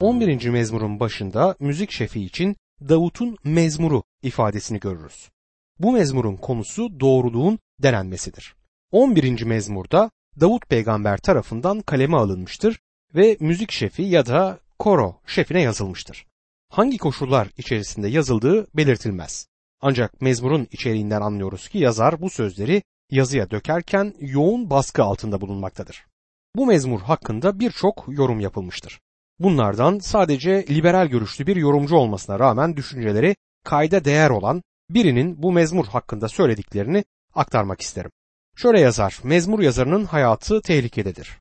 11. mezmurun başında müzik şefi için Davut'un mezmuru ifadesini görürüz. Bu mezmurun konusu doğruluğun denenmesidir. 11. mezmurda Davut peygamber tarafından kaleme alınmıştır ve müzik şefi ya da koro şefine yazılmıştır. Hangi koşullar içerisinde yazıldığı belirtilmez. Ancak mezmurun içeriğinden anlıyoruz ki yazar bu sözleri yazıya dökerken yoğun baskı altında bulunmaktadır. Bu mezmur hakkında birçok yorum yapılmıştır. Bunlardan sadece liberal görüşlü bir yorumcu olmasına rağmen düşünceleri kayda değer olan birinin bu mezmur hakkında söylediklerini aktarmak isterim. Şöyle yazar, mezmur yazarının hayatı tehlikededir.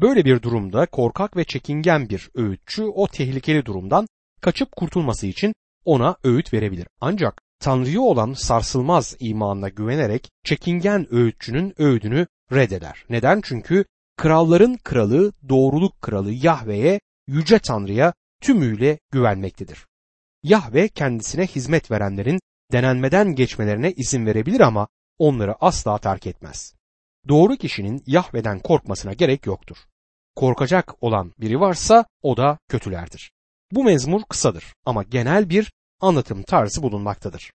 Böyle bir durumda korkak ve çekingen bir öğütçü o tehlikeli durumdan kaçıp kurtulması için ona öğüt verebilir. Ancak Tanrı'ya olan sarsılmaz imanına güvenerek çekingen öğütçünün öğüdünü reddeder. Neden? Çünkü kralların kralı, doğruluk kralı Yahve'ye, yüce Tanrı'ya tümüyle güvenmektedir. Yahve kendisine hizmet verenlerin denenmeden geçmelerine izin verebilir ama onları asla terk etmez. Doğru kişinin Yahve'den korkmasına gerek yoktur. Korkacak olan biri varsa o da kötülerdir. Bu mezmur kısadır ama genel bir anlatım tarzı bulunmaktadır.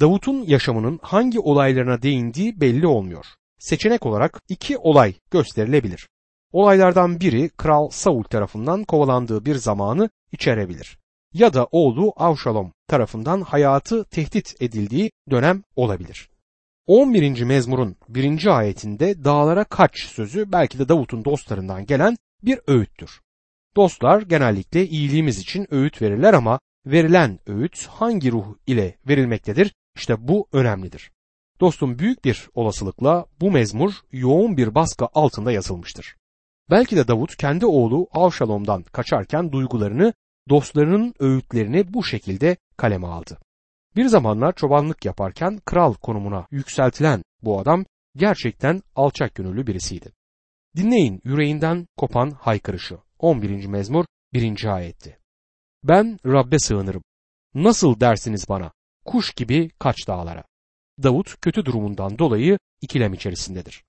Davut'un yaşamının hangi olaylarına değindiği belli olmuyor. Seçenek olarak iki olay gösterilebilir. Olaylardan biri Kral Saul tarafından kovalandığı bir zamanı içerebilir. Ya da oğlu Avşalom tarafından hayatı tehdit edildiği dönem olabilir. 11. mezmurun 1. ayetinde dağlara kaç sözü belki de Davut'un dostlarından gelen bir öğüttür. Dostlar genellikle iyiliğimiz için öğüt verirler ama verilen öğüt hangi ruh ile verilmektedir? İşte bu önemlidir. Dostum büyük bir olasılıkla bu mezmur yoğun bir baskı altında yazılmıştır. Belki de Davut kendi oğlu Avşalom'dan kaçarken duygularını, dostlarının öğütlerini bu şekilde kaleme aldı. Bir zamanlar çobanlık yaparken kral konumuna yükseltilen bu adam gerçekten alçak gönüllü birisiydi. Dinleyin yüreğinden kopan haykırışı. 11. mezmur 1. ayetti. Ben Rabbe sığınırım. Nasıl dersiniz bana? Kuş gibi kaç dağlara. Davut kötü durumundan dolayı ikilem içerisindedir.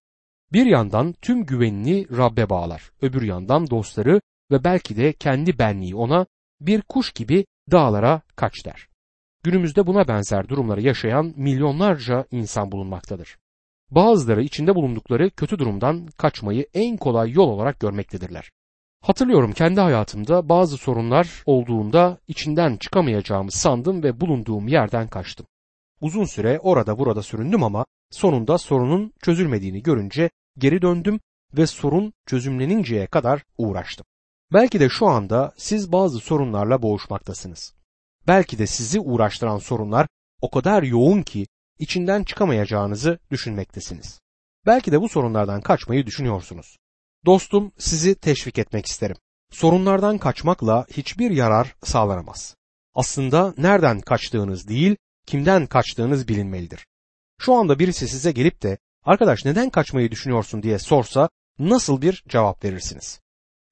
Bir yandan tüm güvenini Rabbe bağlar, öbür yandan dostları ve belki de kendi benliği ona bir kuş gibi dağlara kaç der. Günümüzde buna benzer durumları yaşayan milyonlarca insan bulunmaktadır. Bazıları içinde bulundukları kötü durumdan kaçmayı en kolay yol olarak görmektedirler. Hatırlıyorum kendi hayatımda bazı sorunlar olduğunda içinden çıkamayacağımı sandım ve bulunduğum yerden kaçtım. Uzun süre orada burada süründüm ama sonunda sorunun çözülmediğini görünce geri döndüm ve sorun çözümleninceye kadar uğraştım. Belki de şu anda siz bazı sorunlarla boğuşmaktasınız. Belki de sizi uğraştıran sorunlar o kadar yoğun ki içinden çıkamayacağınızı düşünmektesiniz. Belki de bu sorunlardan kaçmayı düşünüyorsunuz. Dostum sizi teşvik etmek isterim. Sorunlardan kaçmakla hiçbir yarar sağlanamaz. Aslında nereden kaçtığınız değil, kimden kaçtığınız bilinmelidir. Şu anda birisi size gelip de arkadaş neden kaçmayı düşünüyorsun diye sorsa nasıl bir cevap verirsiniz?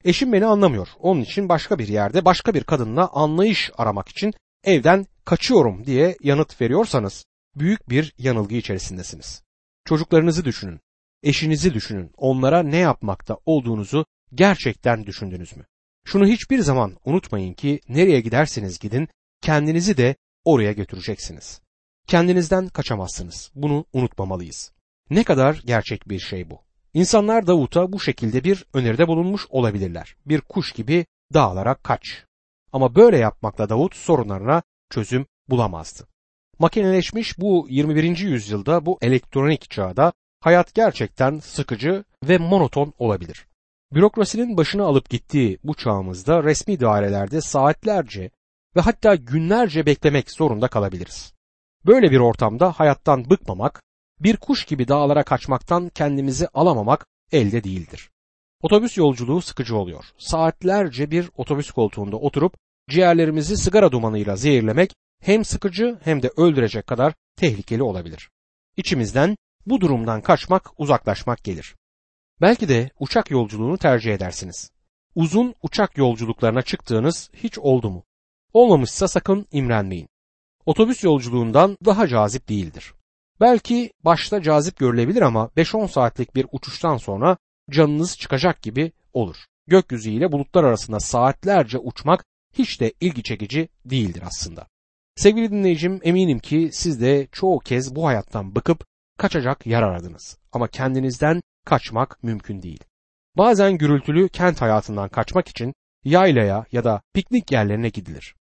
Eşim beni anlamıyor. Onun için başka bir yerde başka bir kadınla anlayış aramak için evden kaçıyorum diye yanıt veriyorsanız büyük bir yanılgı içerisindesiniz. Çocuklarınızı düşünün, eşinizi düşünün, onlara ne yapmakta olduğunuzu gerçekten düşündünüz mü? Şunu hiçbir zaman unutmayın ki nereye giderseniz gidin kendinizi de oraya götüreceksiniz. Kendinizden kaçamazsınız. Bunu unutmamalıyız. Ne kadar gerçek bir şey bu. İnsanlar Davut'a bu şekilde bir öneride bulunmuş olabilirler. Bir kuş gibi dağlara kaç. Ama böyle yapmakla Davut sorunlarına çözüm bulamazdı. Makineleşmiş bu 21. yüzyılda bu elektronik çağda hayat gerçekten sıkıcı ve monoton olabilir. Bürokrasinin başını alıp gittiği bu çağımızda resmi dairelerde saatlerce ve hatta günlerce beklemek zorunda kalabiliriz. Böyle bir ortamda hayattan bıkmamak, bir kuş gibi dağlara kaçmaktan kendimizi alamamak elde değildir. Otobüs yolculuğu sıkıcı oluyor. Saatlerce bir otobüs koltuğunda oturup ciğerlerimizi sigara dumanıyla zehirlemek hem sıkıcı hem de öldürecek kadar tehlikeli olabilir. İçimizden bu durumdan kaçmak, uzaklaşmak gelir. Belki de uçak yolculuğunu tercih edersiniz. Uzun uçak yolculuklarına çıktığınız hiç oldu mu? Olmamışsa sakın imrenmeyin. Otobüs yolculuğundan daha cazip değildir. Belki başta cazip görülebilir ama 5-10 saatlik bir uçuştan sonra canınız çıkacak gibi olur. Gökyüzü ile bulutlar arasında saatlerce uçmak hiç de ilgi çekici değildir aslında. Sevgili dinleyicim eminim ki siz de çoğu kez bu hayattan bıkıp kaçacak yer aradınız. Ama kendinizden kaçmak mümkün değil. Bazen gürültülü kent hayatından kaçmak için yaylaya ya da piknik yerlerine gidilir.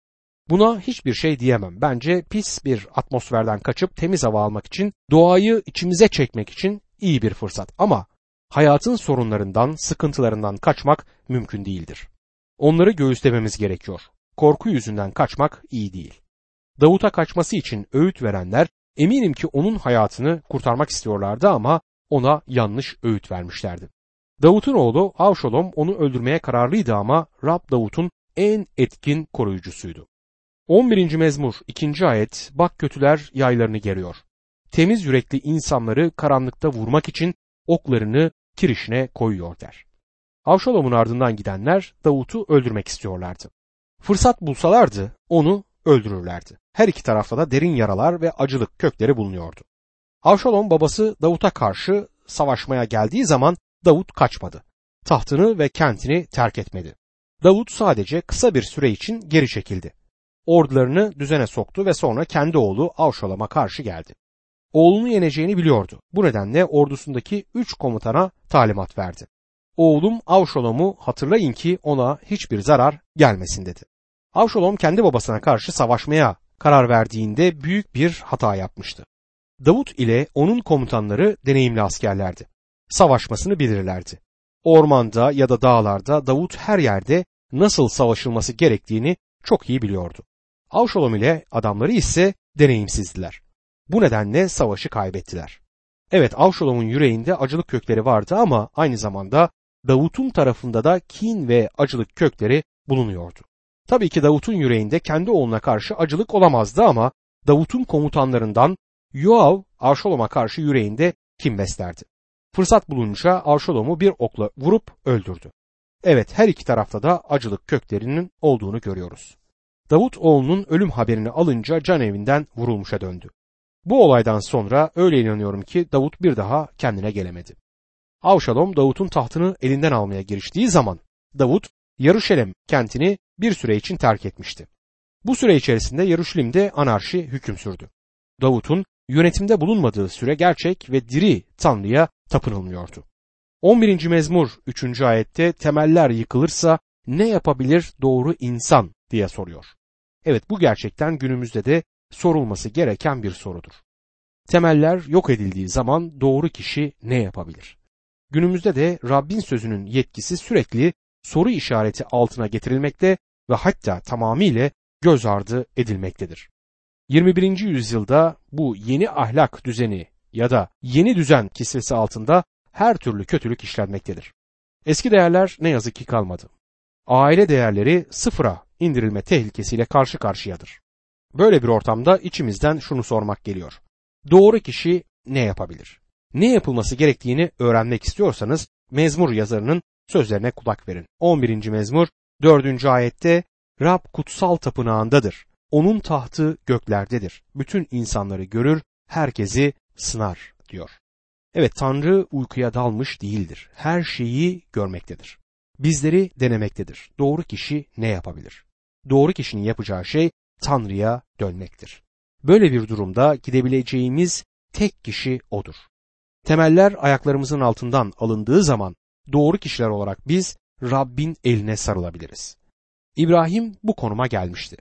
Buna hiçbir şey diyemem. Bence pis bir atmosferden kaçıp temiz hava almak için, doğayı içimize çekmek için iyi bir fırsat. Ama hayatın sorunlarından, sıkıntılarından kaçmak mümkün değildir. Onları göğüslememiz gerekiyor. Korku yüzünden kaçmak iyi değil. Davut'a kaçması için öğüt verenler eminim ki onun hayatını kurtarmak istiyorlardı ama ona yanlış öğüt vermişlerdi. Davut'un oğlu Avşolom onu öldürmeye kararlıydı ama Rab Davut'un en etkin koruyucusuydu. 11. mezmur 2. ayet bak kötüler yaylarını geriyor. Temiz yürekli insanları karanlıkta vurmak için oklarını kirişine koyuyor der. Avşalom'un ardından gidenler Davut'u öldürmek istiyorlardı. Fırsat bulsalardı onu öldürürlerdi. Her iki tarafta da derin yaralar ve acılık kökleri bulunuyordu. Avşalom babası Davut'a karşı savaşmaya geldiği zaman Davut kaçmadı. Tahtını ve kentini terk etmedi. Davut sadece kısa bir süre için geri çekildi. Ordularını düzene soktu ve sonra kendi oğlu Avşalom'a karşı geldi. Oğlunu yeneceğini biliyordu. Bu nedenle ordusundaki üç komutana talimat verdi. Oğlum Avşalom'u hatırlayın ki ona hiçbir zarar gelmesin dedi. Avşalom kendi babasına karşı savaşmaya karar verdiğinde büyük bir hata yapmıştı. Davut ile onun komutanları deneyimli askerlerdi. Savaşmasını bilirlerdi. Ormanda ya da dağlarda Davut her yerde nasıl savaşılması gerektiğini çok iyi biliyordu. Avşalom ile adamları ise deneyimsizdiler. Bu nedenle savaşı kaybettiler. Evet Avşalom'un yüreğinde acılık kökleri vardı ama aynı zamanda Davut'un tarafında da kin ve acılık kökleri bulunuyordu. Tabii ki Davut'un yüreğinde kendi oğluna karşı acılık olamazdı ama Davut'un komutanlarından Yoav Avşalom'a karşı yüreğinde kin beslerdi. Fırsat bulunca Avşalom'u bir okla vurup öldürdü. Evet her iki tarafta da acılık köklerinin olduğunu görüyoruz. Davut oğlunun ölüm haberini alınca can evinden vurulmuşa döndü. Bu olaydan sonra öyle inanıyorum ki Davut bir daha kendine gelemedi. Avşalom Davut'un tahtını elinden almaya giriştiği zaman Davut Yarışelem kentini bir süre için terk etmişti. Bu süre içerisinde Yarışilim'de anarşi hüküm sürdü. Davut'un yönetimde bulunmadığı süre gerçek ve diri Tanrı'ya tapınılmıyordu. 11. mezmur 3. ayette temeller yıkılırsa ne yapabilir doğru insan diye soruyor. Evet bu gerçekten günümüzde de sorulması gereken bir sorudur. Temeller yok edildiği zaman doğru kişi ne yapabilir? Günümüzde de Rabbin sözünün yetkisi sürekli soru işareti altına getirilmekte ve hatta tamamıyla göz ardı edilmektedir. 21. yüzyılda bu yeni ahlak düzeni ya da yeni düzen kisvesi altında her türlü kötülük işlenmektedir. Eski değerler ne yazık ki kalmadı. Aile değerleri sıfıra indirilme tehlikesiyle karşı karşıyadır. Böyle bir ortamda içimizden şunu sormak geliyor. Doğru kişi ne yapabilir? Ne yapılması gerektiğini öğrenmek istiyorsanız mezmur yazarının sözlerine kulak verin. 11. mezmur 4. ayette Rab kutsal tapınağındadır. Onun tahtı göklerdedir. Bütün insanları görür, herkesi sınar diyor. Evet Tanrı uykuya dalmış değildir. Her şeyi görmektedir. Bizleri denemektedir. Doğru kişi ne yapabilir? Doğru kişinin yapacağı şey Tanrı'ya dönmektir. Böyle bir durumda gidebileceğimiz tek kişi odur. Temeller ayaklarımızın altından alındığı zaman doğru kişiler olarak biz Rabbin eline sarılabiliriz. İbrahim bu konuma gelmişti.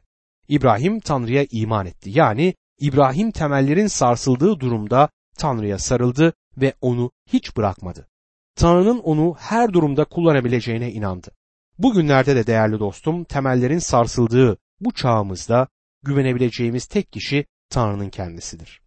İbrahim Tanrı'ya iman etti. Yani İbrahim temellerin sarsıldığı durumda Tanrı'ya sarıldı ve onu hiç bırakmadı. Tanrı'nın onu her durumda kullanabileceğine inandı. Bugünlerde de değerli dostum temellerin sarsıldığı bu çağımızda güvenebileceğimiz tek kişi Tanrı'nın kendisidir.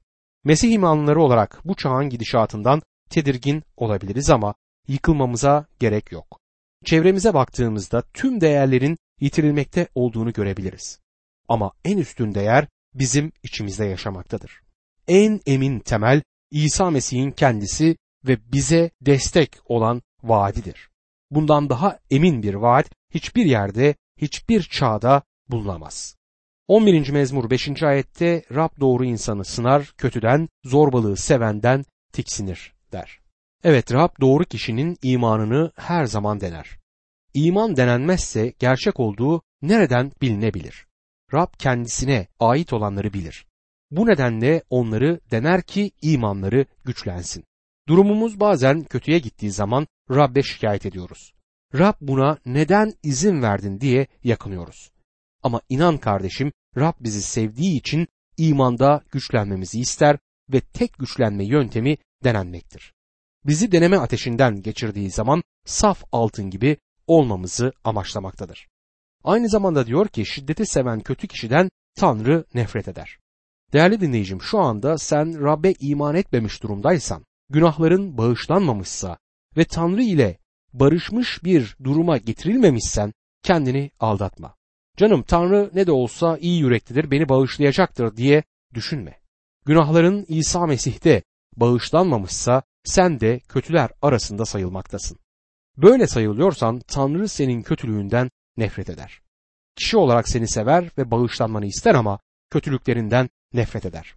Mesih imanlıları olarak bu çağın gidişatından tedirgin olabiliriz ama yıkılmamıza gerek yok. Çevremize baktığımızda tüm değerlerin yitirilmekte olduğunu görebiliriz. Ama en üstün değer bizim içimizde yaşamaktadır. En emin temel İsa Mesih'in kendisi ve bize destek olan vaadidir. Bundan daha emin bir vaat hiçbir yerde, hiçbir çağda bulunamaz. 11. mezmur 5. ayette Rab doğru insanı sınar, kötüden, zorbalığı sevenden tiksinir der. Evet Rab doğru kişinin imanını her zaman dener. iman denenmezse gerçek olduğu nereden bilinebilir? Rab kendisine ait olanları bilir. Bu nedenle onları dener ki imanları güçlensin. Durumumuz bazen kötüye gittiği zaman Rab'be şikayet ediyoruz. Rab buna neden izin verdin diye yakınıyoruz. Ama inan kardeşim Rab bizi sevdiği için imanda güçlenmemizi ister ve tek güçlenme yöntemi denenmektir. Bizi deneme ateşinden geçirdiği zaman saf altın gibi olmamızı amaçlamaktadır. Aynı zamanda diyor ki şiddeti seven kötü kişiden Tanrı nefret eder. Değerli dinleyicim şu anda sen Rab'be iman etmemiş durumdaysan, günahların bağışlanmamışsa ve Tanrı ile barışmış bir duruma getirilmemişsen kendini aldatma. Canım Tanrı ne de olsa iyi yüreklidir beni bağışlayacaktır diye düşünme. Günahların İsa Mesih'te bağışlanmamışsa sen de kötüler arasında sayılmaktasın. Böyle sayılıyorsan Tanrı senin kötülüğünden nefret eder. Kişi olarak seni sever ve bağışlanmanı ister ama kötülüklerinden nefret eder.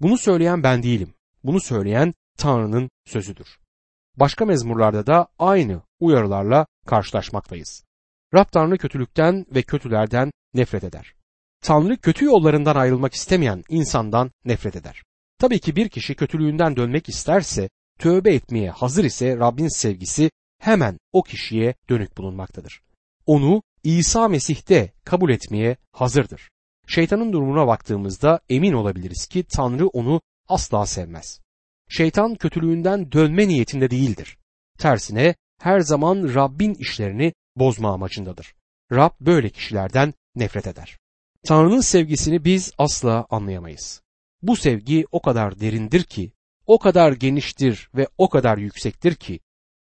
Bunu söyleyen ben değilim. Bunu söyleyen Tanrı'nın sözüdür. Başka mezmurlarda da aynı uyarılarla karşılaşmaktayız. Rab Tanrı kötülükten ve kötülerden nefret eder. Tanrı kötü yollarından ayrılmak istemeyen insandan nefret eder. Tabii ki bir kişi kötülüğünden dönmek isterse, tövbe etmeye hazır ise Rabbin sevgisi hemen o kişiye dönük bulunmaktadır. Onu İsa Mesih'te kabul etmeye hazırdır. Şeytanın durumuna baktığımızda emin olabiliriz ki Tanrı onu asla sevmez. Şeytan kötülüğünden dönme niyetinde değildir. Tersine her zaman Rabbin işlerini bozma amacındadır. Rab böyle kişilerden nefret eder. Tanrı'nın sevgisini biz asla anlayamayız. Bu sevgi o kadar derindir ki, o kadar geniştir ve o kadar yüksektir ki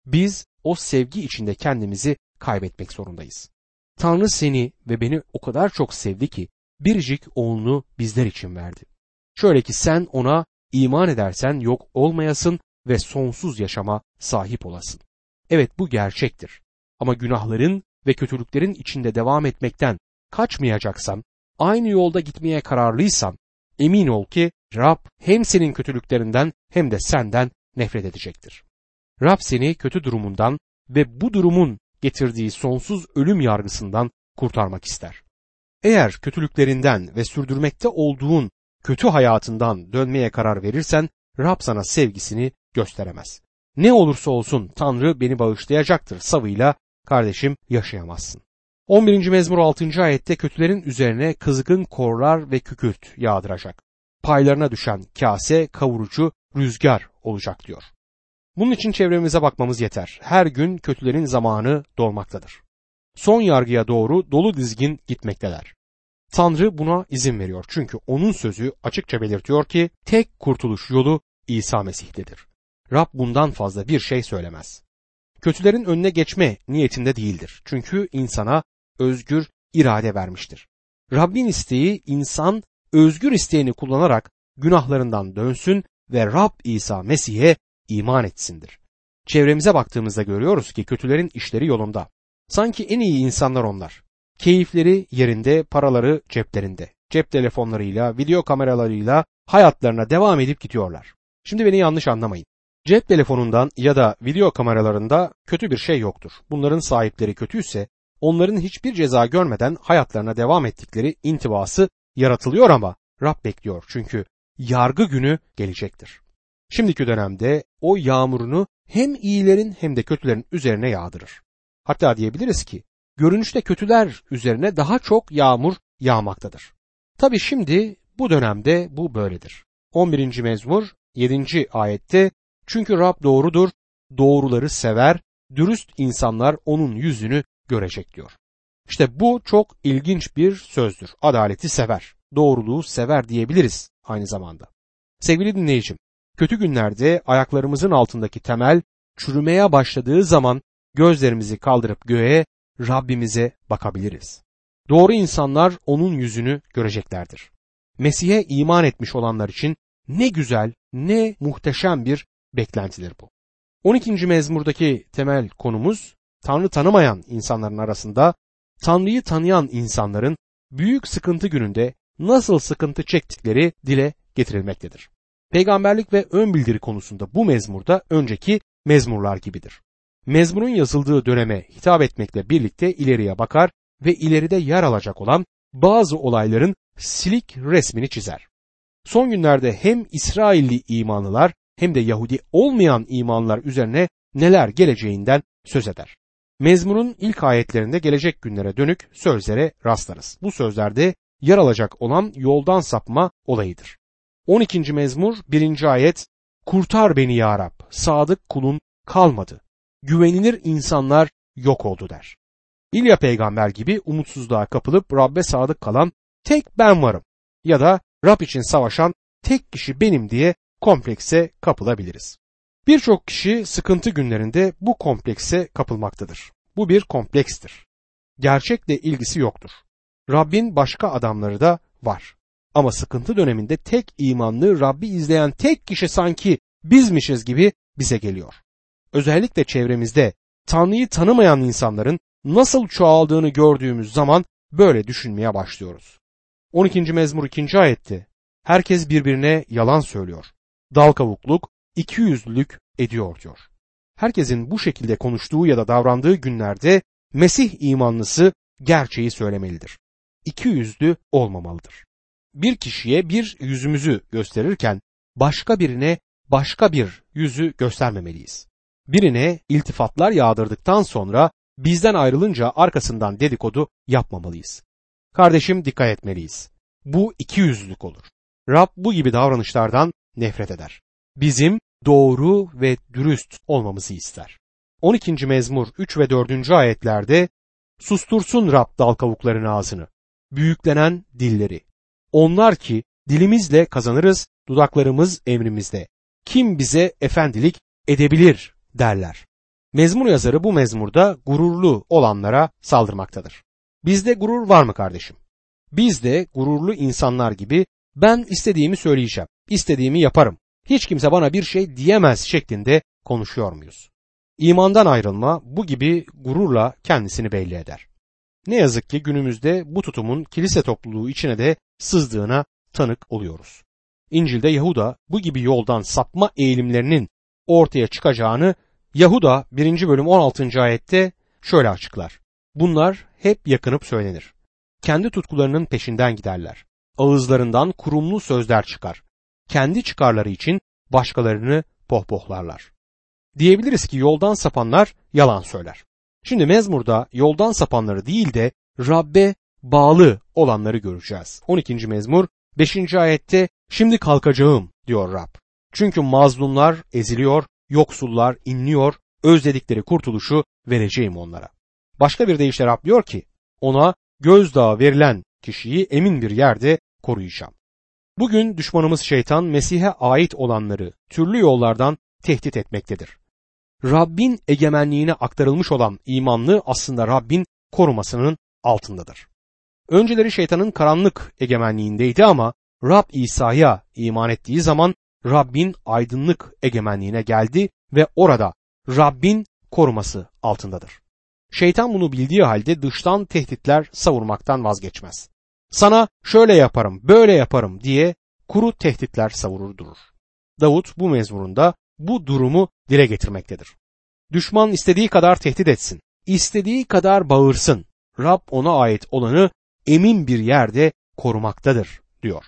biz o sevgi içinde kendimizi kaybetmek zorundayız. Tanrı seni ve beni o kadar çok sevdi ki biricik oğlunu bizler için verdi. Şöyle ki sen ona iman edersen yok olmayasın ve sonsuz yaşama sahip olasın. Evet bu gerçektir. Ama günahların ve kötülüklerin içinde devam etmekten kaçmayacaksan, aynı yolda gitmeye kararlıysan, emin ol ki Rab hem senin kötülüklerinden hem de senden nefret edecektir. Rab seni kötü durumundan ve bu durumun getirdiği sonsuz ölüm yargısından kurtarmak ister. Eğer kötülüklerinden ve sürdürmekte olduğun kötü hayatından dönmeye karar verirsen Rab sana sevgisini gösteremez. Ne olursa olsun Tanrı beni bağışlayacaktır savıyla kardeşim yaşayamazsın. 11. mezmur 6. ayette kötülerin üzerine kızgın korlar ve kükürt yağdıracak. Paylarına düşen kase kavurucu rüzgar olacak diyor. Bunun için çevremize bakmamız yeter. Her gün kötülerin zamanı dolmaktadır. Son yargıya doğru dolu dizgin gitmekteler. Tanrı buna izin veriyor çünkü onun sözü açıkça belirtiyor ki tek kurtuluş yolu İsa Mesih'tedir. Rab bundan fazla bir şey söylemez. Kötülerin önüne geçme niyetinde değildir. Çünkü insana özgür irade vermiştir. Rabbin isteği insan özgür isteğini kullanarak günahlarından dönsün ve Rab İsa Mesih'e iman etsindir. Çevremize baktığımızda görüyoruz ki kötülerin işleri yolunda. Sanki en iyi insanlar onlar. Keyifleri yerinde, paraları ceplerinde. Cep telefonlarıyla, video kameralarıyla hayatlarına devam edip gidiyorlar. Şimdi beni yanlış anlamayın. Cep telefonundan ya da video kameralarında kötü bir şey yoktur. Bunların sahipleri kötüyse onların hiçbir ceza görmeden hayatlarına devam ettikleri intibası yaratılıyor ama Rab bekliyor çünkü yargı günü gelecektir. Şimdiki dönemde o yağmurunu hem iyilerin hem de kötülerin üzerine yağdırır. Hatta diyebiliriz ki görünüşte kötüler üzerine daha çok yağmur yağmaktadır. Tabi şimdi bu dönemde bu böyledir. 11. mezmur 7. ayette çünkü Rab doğrudur, doğruları sever, dürüst insanlar onun yüzünü görecek diyor. İşte bu çok ilginç bir sözdür. Adaleti sever, doğruluğu sever diyebiliriz aynı zamanda. Sevgili dinleyicim, kötü günlerde ayaklarımızın altındaki temel çürümeye başladığı zaman gözlerimizi kaldırıp göğe Rabbimize bakabiliriz. Doğru insanlar onun yüzünü göreceklerdir. Mesih'e iman etmiş olanlar için ne güzel, ne muhteşem bir beklentidir bu. 12. mezmurdaki temel konumuz Tanrı tanımayan insanların arasında Tanrı'yı tanıyan insanların büyük sıkıntı gününde nasıl sıkıntı çektikleri dile getirilmektedir. Peygamberlik ve ön bildiri konusunda bu mezmurda önceki mezmurlar gibidir. Mezmurun yazıldığı döneme hitap etmekle birlikte ileriye bakar ve ileride yer alacak olan bazı olayların silik resmini çizer. Son günlerde hem İsrailli imanlılar hem de Yahudi olmayan imanlar üzerine neler geleceğinden söz eder. Mezmurun ilk ayetlerinde gelecek günlere dönük sözlere rastlarız. Bu sözlerde yer alacak olan yoldan sapma olayıdır. 12. mezmur 1. ayet Kurtar beni ya Rab, sadık kulun kalmadı. Güvenilir insanlar yok oldu der. İlya peygamber gibi umutsuzluğa kapılıp Rabbe sadık kalan tek ben varım ya da Rab için savaşan tek kişi benim diye komplekse kapılabiliriz. Birçok kişi sıkıntı günlerinde bu komplekse kapılmaktadır. Bu bir komplekstir. Gerçekle ilgisi yoktur. Rabbin başka adamları da var. Ama sıkıntı döneminde tek imanlı Rabbi izleyen tek kişi sanki bizmişiz gibi bize geliyor. Özellikle çevremizde Tanrı'yı tanımayan insanların nasıl çoğaldığını gördüğümüz zaman böyle düşünmeye başlıyoruz. 12. mezmur 2. ayetti. Herkes birbirine yalan söylüyor. Dal kavukluk, ikiyüzlülük ediyor diyor. Herkesin bu şekilde konuştuğu ya da davrandığı günlerde Mesih imanlısı gerçeği söylemelidir. İki yüzlü olmamalıdır. Bir kişiye bir yüzümüzü gösterirken başka birine başka bir yüzü göstermemeliyiz. Birine iltifatlar yağdırdıktan sonra bizden ayrılınca arkasından dedikodu yapmamalıyız. Kardeşim dikkat etmeliyiz. Bu iki yüzlülük olur. Rab bu gibi davranışlardan nefret eder. Bizim doğru ve dürüst olmamızı ister. 12. mezmur 3 ve 4. ayetlerde sustursun Rab dal kavukların ağzını, büyüklenen dilleri. Onlar ki dilimizle kazanırız, dudaklarımız emrimizde. Kim bize efendilik edebilir derler. Mezmur yazarı bu mezmurda gururlu olanlara saldırmaktadır. Bizde gurur var mı kardeşim? Biz de gururlu insanlar gibi ben istediğimi söyleyeceğim, istediğimi yaparım, hiç kimse bana bir şey diyemez şeklinde konuşuyor muyuz? İmandan ayrılma bu gibi gururla kendisini belli eder. Ne yazık ki günümüzde bu tutumun kilise topluluğu içine de sızdığına tanık oluyoruz. İncil'de Yahuda bu gibi yoldan sapma eğilimlerinin ortaya çıkacağını Yahuda 1. bölüm 16. ayette şöyle açıklar. Bunlar hep yakınıp söylenir. Kendi tutkularının peşinden giderler. Ağızlarından kurumlu sözler çıkar kendi çıkarları için başkalarını pohpohlarlar. Diyebiliriz ki yoldan sapanlar yalan söyler. Şimdi mezmurda yoldan sapanları değil de Rabbe bağlı olanları göreceğiz. 12. mezmur 5. ayette şimdi kalkacağım diyor Rab. Çünkü mazlumlar eziliyor, yoksullar inliyor, özledikleri kurtuluşu vereceğim onlara. Başka bir deyişle Rab diyor ki ona gözdağı verilen kişiyi emin bir yerde koruyacağım. Bugün düşmanımız şeytan Mesih'e ait olanları türlü yollardan tehdit etmektedir. Rabbin egemenliğine aktarılmış olan imanlı aslında Rabbin korumasının altındadır. Önceleri şeytanın karanlık egemenliğindeydi ama Rab İsa'ya iman ettiği zaman Rabbin aydınlık egemenliğine geldi ve orada Rabbin koruması altındadır. Şeytan bunu bildiği halde dıştan tehditler savurmaktan vazgeçmez sana şöyle yaparım, böyle yaparım diye kuru tehditler savurur durur. Davut bu mezmurunda bu durumu dile getirmektedir. Düşman istediği kadar tehdit etsin, istediği kadar bağırsın. Rab ona ait olanı emin bir yerde korumaktadır diyor.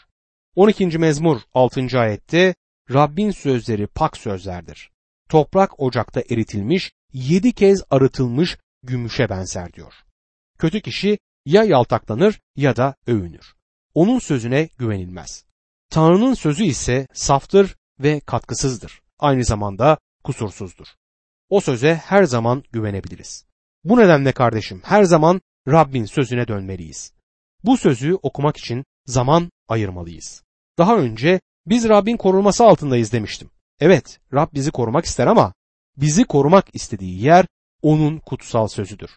12. mezmur 6. ayette Rabbin sözleri pak sözlerdir. Toprak ocakta eritilmiş, yedi kez arıtılmış gümüşe benzer diyor. Kötü kişi ya yaltaklanır ya da övünür. Onun sözüne güvenilmez. Tanrı'nın sözü ise saftır ve katkısızdır. Aynı zamanda kusursuzdur. O söze her zaman güvenebiliriz. Bu nedenle kardeşim her zaman Rabbin sözüne dönmeliyiz. Bu sözü okumak için zaman ayırmalıyız. Daha önce biz Rabbin korunması altındayız demiştim. Evet, Rab bizi korumak ister ama bizi korumak istediği yer onun kutsal sözüdür.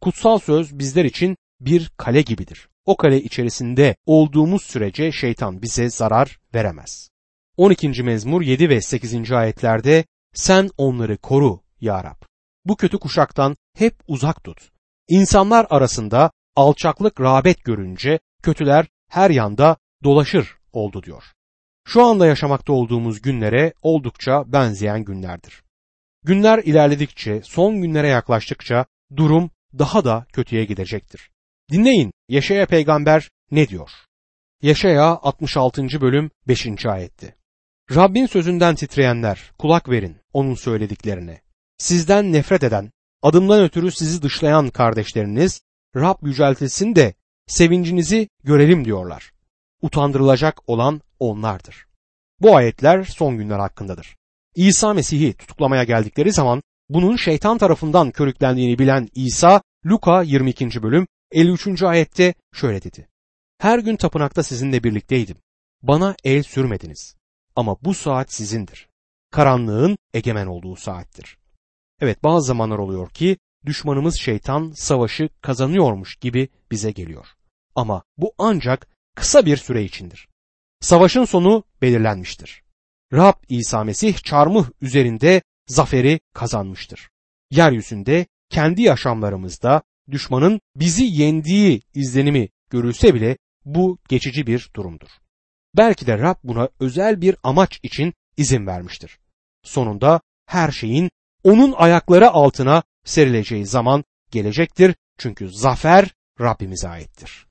Kutsal söz bizler için bir kale gibidir. O kale içerisinde olduğumuz sürece şeytan bize zarar veremez. 12. mezmur 7 ve 8. ayetlerde sen onları koru ya Rab. Bu kötü kuşaktan hep uzak tut. İnsanlar arasında alçaklık rağbet görünce kötüler her yanda dolaşır oldu diyor. Şu anda yaşamakta olduğumuz günlere oldukça benzeyen günlerdir. Günler ilerledikçe, son günlere yaklaştıkça durum daha da kötüye gidecektir. Dinleyin Yaşaya peygamber ne diyor? Yaşaya 66. bölüm 5. ayette. Rabbin sözünden titreyenler kulak verin onun söylediklerine. Sizden nefret eden, adımdan ötürü sizi dışlayan kardeşleriniz Rab yüceltilsin de sevincinizi görelim diyorlar. Utandırılacak olan onlardır. Bu ayetler son günler hakkındadır. İsa Mesih'i tutuklamaya geldikleri zaman bunun şeytan tarafından körüklendiğini bilen İsa Luka 22. bölüm 53. ayette şöyle dedi. Her gün tapınakta sizinle birlikteydim. Bana el sürmediniz. Ama bu saat sizindir. Karanlığın egemen olduğu saattir. Evet bazı zamanlar oluyor ki düşmanımız şeytan savaşı kazanıyormuş gibi bize geliyor. Ama bu ancak kısa bir süre içindir. Savaşın sonu belirlenmiştir. Rab İsa Mesih çarmıh üzerinde zaferi kazanmıştır. Yeryüzünde kendi yaşamlarımızda düşmanın bizi yendiği izlenimi görülse bile bu geçici bir durumdur. Belki de Rab buna özel bir amaç için izin vermiştir. Sonunda her şeyin onun ayakları altına serileceği zaman gelecektir çünkü zafer Rabbimize aittir.